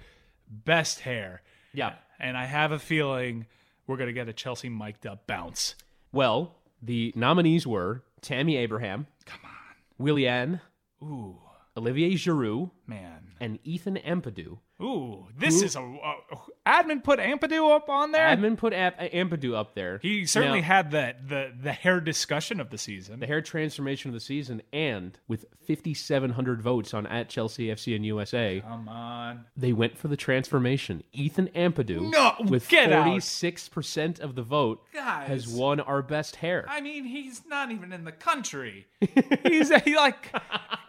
best hair. Yeah. And I have a feeling we're going to get a Chelsea mic'd up bounce. Well, the nominees were Tammy Abraham. Come on. Willian. Ooh. Olivier Giroud. Man. And Ethan Ampadu. Ooh, this is a. Uh, admin put Ampadu up on there? Admin put Amp- Ampadu up there. He certainly Now, had the, the, the hair discussion of the season. the hair transformation of the season, and with 5,700 votes on at Chelsea FC and USA, Come on. they went for the transformation. Ethan Ampadu, No, with 46% of the vote, Guys. has won our best hair. I mean, he's not even in the country. <laughs> he's he like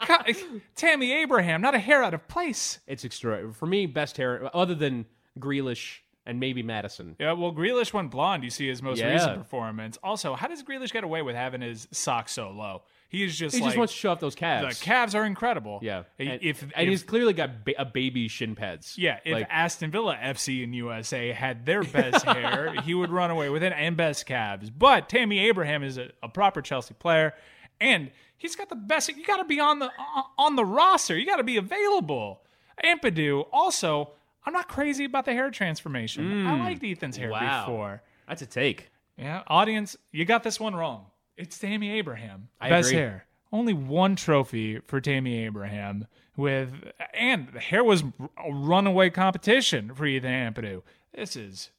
<laughs> Tammy Abraham, not a hair out of place. It's extraordinary. For me, best hair, other than Grealish and maybe Maddison. Yeah, well, Grealish went blonde. You see his most Yeah. recent performance. Also, how does Grealish get away with having his socks so low? He is just He like just wants to show off those calves. the calves are incredible. Yeah, If and, if, he's clearly got ba- a baby shin pads. yeah, if Like, Aston Villa FC and USA had their <laughs> best hair, he would run away with it and best calves. But Tammy Abraham is a, a proper Chelsea player, and he's got the best. You got to be on the uh, on the roster. You got to be available. Ampadu also. I'm not crazy about the hair transformation. I liked Ethan's hair Mm. wow. before. that's a take. Yeah, audience, you got this one wrong. It's Tammy Abraham. I Best agree. hair. Only one trophy for Tammy Abraham with and the hair was a runaway competition for Ethan Ampadu. This is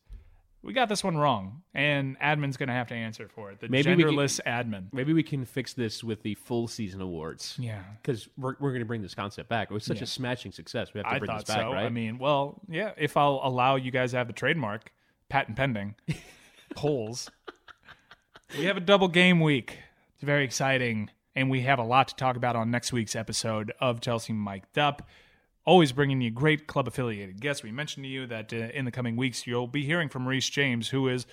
we got this one wrong. And admin's gonna have to answer for it. The Maybe we can- genderless admin. Maybe we can fix this with the full season awards. Yeah. Because we're, we're going to bring this concept back. It was such a smashing success. We have to I bring thought this back, so. right? I mean, well, yeah, if I'll allow you guys to have the trademark, patent pending, <laughs> polls. We have a double game week. It's very exciting. And we have a lot to talk about on next week's episode of Chelsea Mic'd Up. Always bringing you great club affiliated guests. We mentioned to you that uh, in the coming weeks, you'll be hearing from Reece James, who is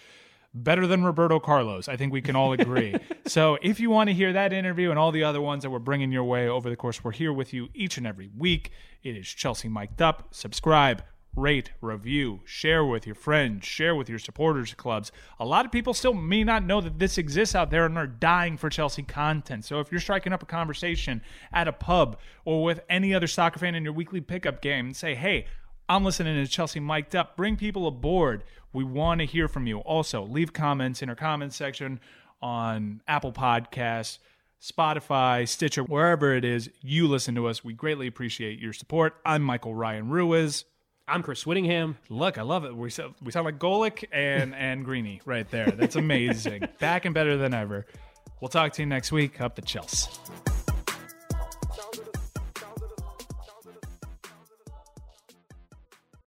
better than Roberto Carlos. I think we can all agree. <laughs> so if you want to hear that interview and all the other ones that we're bringing your way over the course, we're here with you each and every week. It is Chelsea Mic'd Up. Subscribe, rate, review, share with your friends, share with your supporters clubs. A lot of people still may not know that this exists out there and are dying for Chelsea content. So if you're striking up a conversation at a pub or with any other soccer fan in your weekly pickup game and say, hey, I'm listening to Chelsea Mic'd Up. Bring people aboard. We want to hear from you. Also, leave comments in our comments section on Apple Podcasts, Spotify, Stitcher, wherever it is you listen to us. We greatly appreciate your support. I'm Michael Ryan Ruiz. I'm Chris Whittingham. Look, I love it. We sound, we sound like Golic and <laughs> and Greeny right there. That's amazing. <laughs> Back and better than ever. We'll talk to you next week. Up the Chelsea.